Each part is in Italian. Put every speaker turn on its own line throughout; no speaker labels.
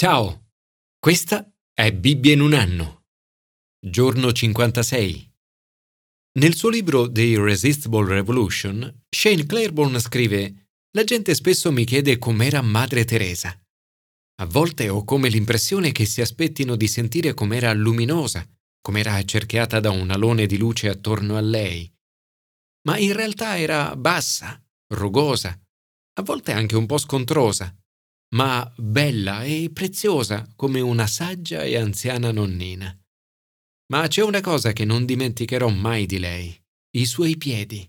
Ciao, questa è Bibbia in un anno. Giorno 56. Nel suo libro The Irresistible Revolution, Shane Claiborne scrive La gente spesso mi chiede com'era Madre Teresa. A volte ho come l'impressione che si aspettino di sentire com'era luminosa, com'era accerchiata da un alone di luce attorno a lei. Ma in realtà era bassa, rugosa, a volte anche un po' scontrosa, ma bella e preziosa come una saggia e anziana nonnina. Ma c'è una cosa che non dimenticherò mai di lei, i suoi piedi.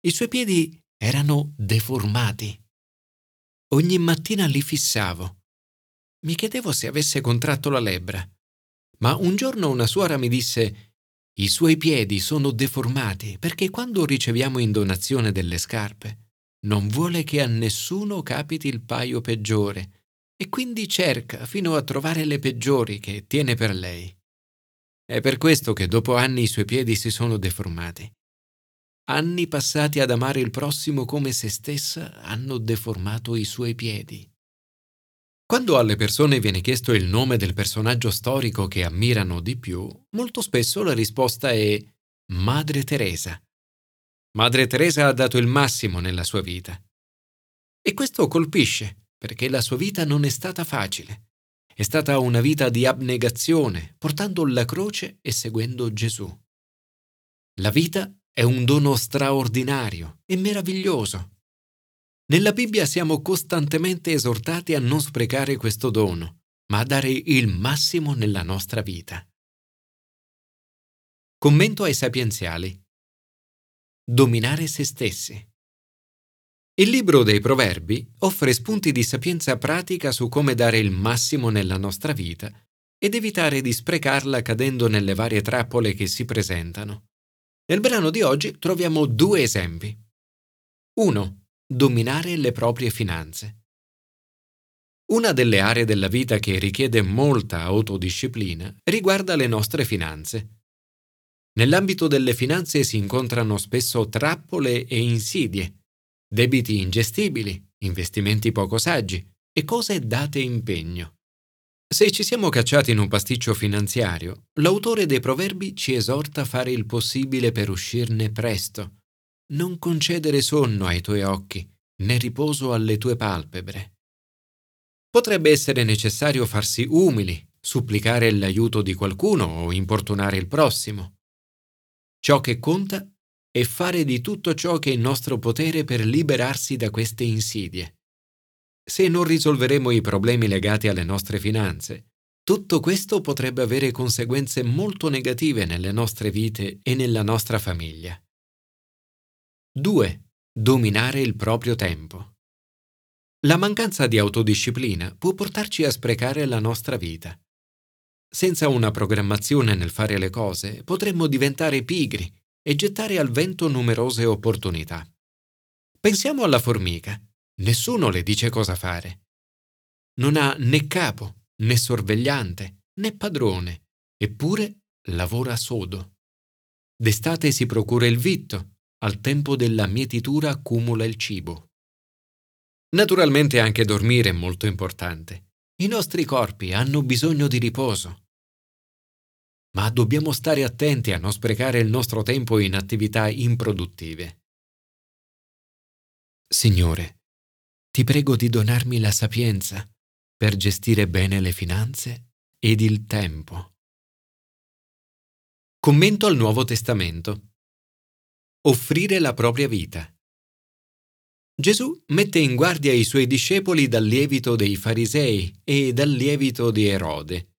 I suoi piedi erano deformati. Ogni mattina li fissavo. Mi chiedevo se avesse contratto la lebbra. Ma un giorno una suora mi disse i suoi piedi sono deformati perché quando riceviamo in donazione delle scarpe non vuole che a nessuno capiti il paio peggiore e quindi cerca fino a trovare le peggiori che tiene per lei. È per questo che dopo anni i suoi piedi si sono deformati. Anni passati ad amare il prossimo come se stessa hanno deformato i suoi piedi. Quando alle persone viene chiesto il nome del personaggio storico che ammirano di più, molto spesso la risposta è Madre Teresa. Madre Teresa ha dato il massimo nella sua vita. E questo colpisce, perché la sua vita non è stata facile. È stata una vita di abnegazione, portando la croce e seguendo Gesù. La vita è un dono straordinario e meraviglioso. Nella Bibbia siamo costantemente esortati a non sprecare questo dono, ma a dare il massimo nella nostra vita. Commento ai sapienziali dominare se stessi. Il libro dei Proverbi offre spunti di sapienza pratica su come dare il massimo nella nostra vita ed evitare di sprecarla cadendo nelle varie trappole che si presentano. Nel brano di oggi troviamo due esempi. 1. Dominare le proprie finanze. Una delle aree della vita che richiede molta autodisciplina riguarda le nostre finanze. Nell'ambito delle finanze si incontrano spesso trappole e insidie, debiti ingestibili, investimenti poco saggi e cose date impegno. Se ci siamo cacciati in un pasticcio finanziario, l'autore dei proverbi ci esorta a fare il possibile per uscirne presto. Non concedere sonno ai tuoi occhi, né riposo alle tue palpebre. Potrebbe essere necessario farsi umili, supplicare l'aiuto di qualcuno o importunare il prossimo. Ciò che conta è fare di tutto ciò che è in nostro potere per liberarsi da queste insidie. Se non risolveremo i problemi legati alle nostre finanze, tutto questo potrebbe avere conseguenze molto negative nelle nostre vite e nella nostra famiglia. 2. Dominare il proprio tempo. La mancanza di autodisciplina può portarci a sprecare la nostra vita. Senza una programmazione nel fare le cose, potremmo diventare pigri e gettare al vento numerose opportunità. Pensiamo alla formica. Nessuno le dice cosa fare. Non ha né capo, né sorvegliante, né padrone, eppure lavora sodo. D'estate si procura il vitto, al tempo della mietitura accumula il cibo. Naturalmente anche dormire è molto importante. I nostri corpi hanno bisogno di riposo. Ma dobbiamo stare attenti a non sprecare il nostro tempo in attività improduttive. Signore, ti prego di donarmi la sapienza per gestire bene le finanze ed il tempo. Commento al Nuovo Testamento. Offrire la propria vita. Gesù mette in guardia i suoi discepoli dal lievito dei farisei e dal lievito di Erode.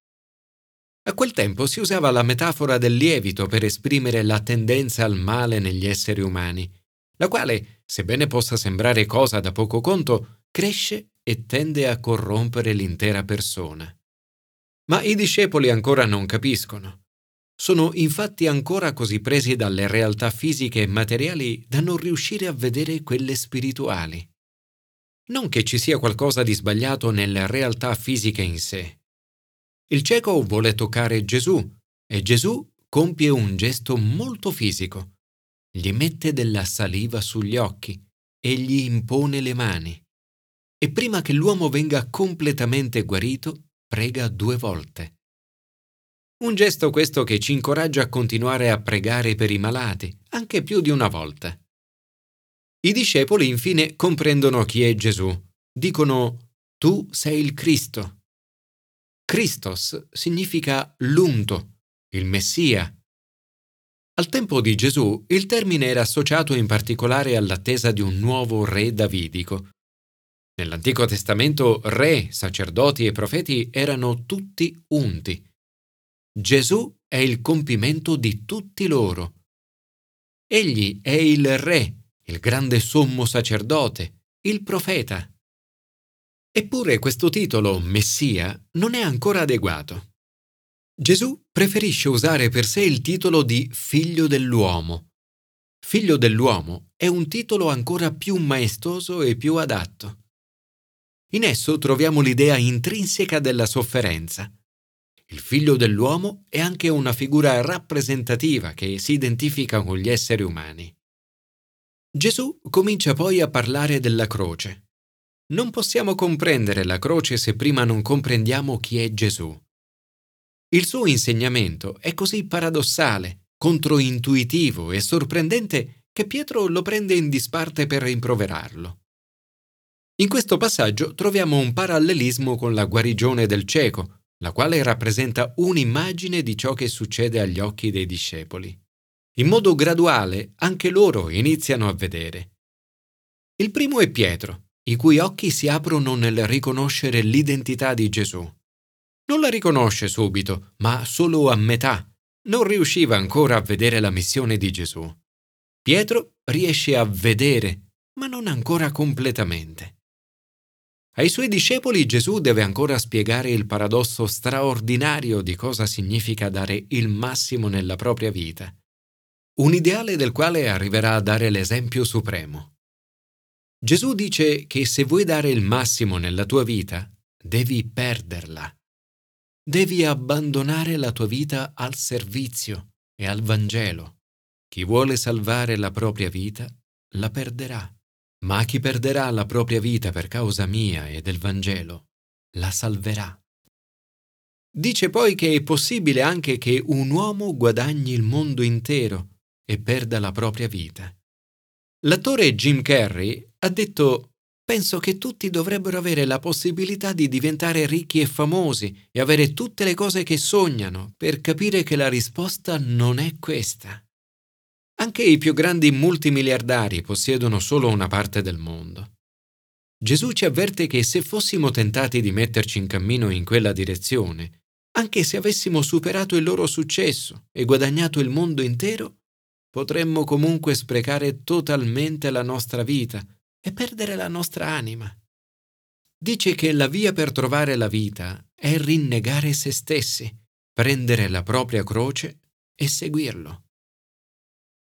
A quel tempo si usava la metafora del lievito per esprimere la tendenza al male negli esseri umani, la quale, sebbene possa sembrare cosa da poco conto, cresce e tende a corrompere l'intera persona. Ma i discepoli ancora non capiscono. Sono infatti ancora così presi dalle realtà fisiche e materiali da non riuscire a vedere quelle spirituali. Non che ci sia qualcosa di sbagliato nelle realtà fisiche in sé. Il cieco vuole toccare Gesù e Gesù compie un gesto molto fisico. Gli mette della saliva sugli occhi e gli impone le mani. e prima che l'uomo venga completamente guarito, prega due volte. Un gesto questo che ci incoraggia a continuare a pregare per i malati, anche più di una volta. I discepoli infine comprendono chi è Gesù. Dicono, tu sei il Cristo. Christos significa l'unto, il Messia. Al tempo di Gesù il termine era associato in particolare all'attesa di un nuovo re davidico. Nell'Antico Testamento re, sacerdoti e profeti erano tutti unti. Gesù è il compimento di tutti loro. Egli è il re, il grande sommo sacerdote, il profeta. Eppure questo titolo, Messia, non è ancora adeguato. Gesù preferisce usare per sé il titolo di Figlio dell'uomo. Figlio dell'uomo è un titolo ancora più maestoso e più adatto. In esso troviamo l'idea intrinseca della sofferenza. Il figlio dell'uomo è anche una figura rappresentativa che si identifica con gli esseri umani. Gesù comincia poi a parlare della croce. Non possiamo comprendere la croce se prima non comprendiamo chi è Gesù. Il suo insegnamento è così paradossale, controintuitivo e sorprendente che Pietro lo prende in disparte per rimproverarlo. In questo passaggio troviamo un parallelismo con la guarigione del cieco, la quale rappresenta un'immagine di ciò che succede agli occhi dei discepoli. In modo graduale anche loro iniziano a vedere. Il primo è Pietro, i cui occhi si aprono nel riconoscere l'identità di Gesù. Non la riconosce subito, ma solo a metà. Non riusciva ancora a vedere la missione di Gesù. Pietro riesce a vedere, ma non ancora completamente. Ai suoi discepoli Gesù deve ancora spiegare il paradosso straordinario di cosa significa dare il massimo nella propria vita, un ideale del quale arriverà a dare l'esempio supremo. Gesù dice che se vuoi dare il massimo nella tua vita, devi perderla. Devi abbandonare la tua vita al servizio e al Vangelo. Chi vuole salvare la propria vita, la perderà. Ma chi perderà la propria vita per causa mia e del Vangelo, la salverà. Dice poi che è possibile anche che un uomo guadagni il mondo intero e perda la propria vita. L'attore Jim Carrey ha detto Penso che tutti dovrebbero avere la possibilità di diventare ricchi e famosi e avere tutte le cose che sognano per capire che la risposta non è questa. Anche i più grandi multimiliardari possiedono solo una parte del mondo. Gesù ci avverte che se fossimo tentati di metterci in cammino in quella direzione, anche se avessimo superato il loro successo e guadagnato il mondo intero, potremmo comunque sprecare totalmente la nostra vita e perdere la nostra anima. Dice che la via per trovare la vita è rinnegare se stessi, prendere la propria croce e seguirlo.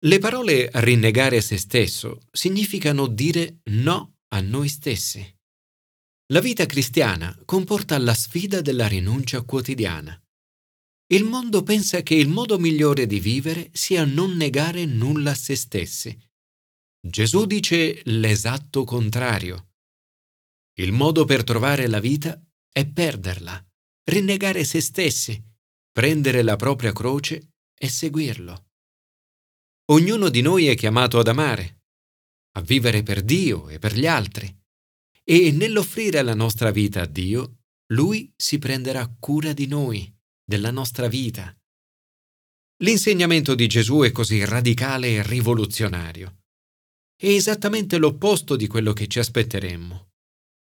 Le parole rinnegare se stesso significano dire no a noi stessi. La vita cristiana comporta la sfida della rinuncia quotidiana. Il mondo pensa che il modo migliore di vivere sia non negare nulla a se stessi. Gesù dice l'esatto contrario. Il modo per trovare la vita è perderla, rinnegare se stessi, prendere la propria croce e seguirlo. Ognuno di noi è chiamato ad amare, a vivere per Dio e per gli altri, e nell'offrire la nostra vita a Dio, Lui si prenderà cura di noi della nostra vita. L'insegnamento di Gesù è così radicale e rivoluzionario. È esattamente l'opposto di quello che ci aspetteremmo.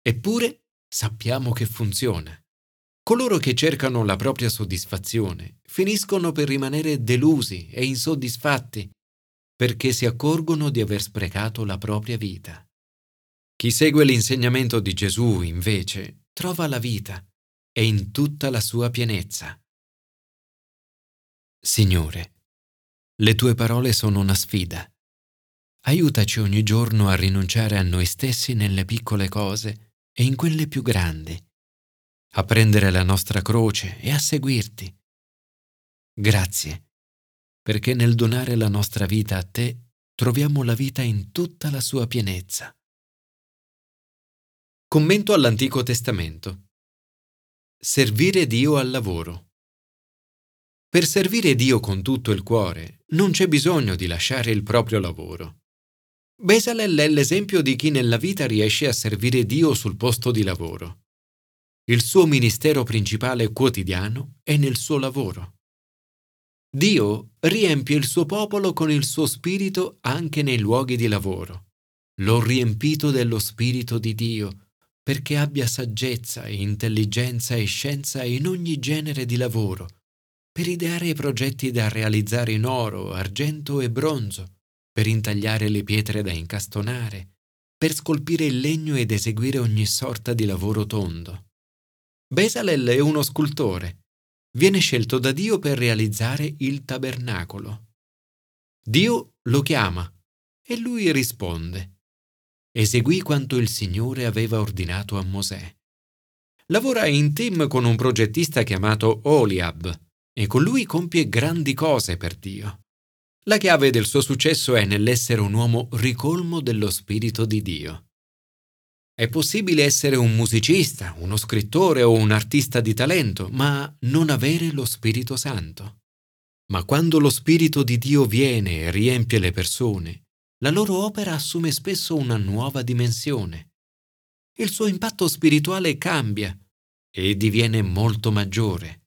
Eppure sappiamo che funziona. Coloro che cercano la propria soddisfazione finiscono per rimanere delusi e insoddisfatti perché si accorgono di aver sprecato la propria vita. Chi segue l'insegnamento di Gesù, invece, trova la vita e in tutta la sua pienezza. Signore, le tue parole sono una sfida. Aiutaci ogni giorno a rinunciare a noi stessi nelle piccole cose e in quelle più grandi, a prendere la nostra croce e a seguirti. Grazie, perché nel donare la nostra vita a te troviamo la vita in tutta la sua pienezza. Commento all'Antico Testamento. Servire Dio al lavoro. Per servire Dio con tutto il cuore non c'è bisogno di lasciare il proprio lavoro. Besalel è l'esempio di chi nella vita riesce a servire Dio sul posto di lavoro. Il suo ministero principale quotidiano è nel suo lavoro. Dio riempie il suo popolo con il suo spirito anche nei luoghi di lavoro. L'ho riempito dello spirito di Dio perché abbia saggezza intelligenza e scienza in ogni genere di lavoro, per ideare progetti da realizzare in oro, argento e bronzo, per intagliare le pietre da incastonare, per scolpire il legno ed eseguire ogni sorta di lavoro tondo. Besalel è uno scultore. Viene scelto da Dio per realizzare il tabernacolo. Dio lo chiama e lui risponde eseguì quanto il Signore aveva ordinato a Mosè. Lavora in team con un progettista chiamato Oliab e con lui compie grandi cose per Dio. La chiave del suo successo è nell'essere un uomo ricolmo dello Spirito di Dio. È possibile essere un musicista, uno scrittore o un artista di talento, ma non avere lo Spirito Santo. Ma quando lo Spirito di Dio viene e riempie le persone, la loro opera assume spesso una nuova dimensione. Il suo impatto spirituale cambia e diviene molto maggiore.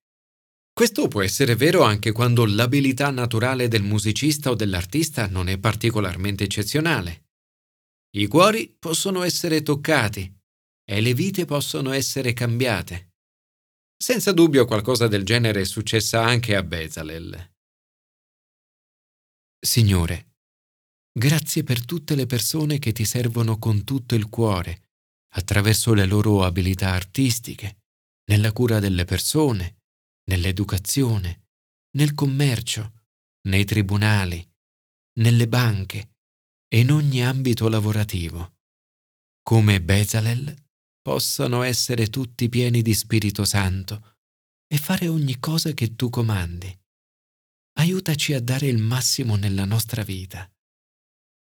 Questo può essere vero anche quando l'abilità naturale del musicista o dell'artista non è particolarmente eccezionale. I cuori possono essere toccati e le vite possono essere cambiate. Senza dubbio qualcosa del genere è successa anche a Bezalel. Signore, Grazie per tutte le persone che ti servono con tutto il cuore, attraverso le loro abilità artistiche, nella cura delle persone, nell'educazione, nel commercio, nei tribunali, nelle banche e in ogni ambito lavorativo. Come Bezalel, possano essere tutti pieni di Spirito Santo e fare ogni cosa che tu comandi. Aiutaci a dare il massimo nella nostra vita.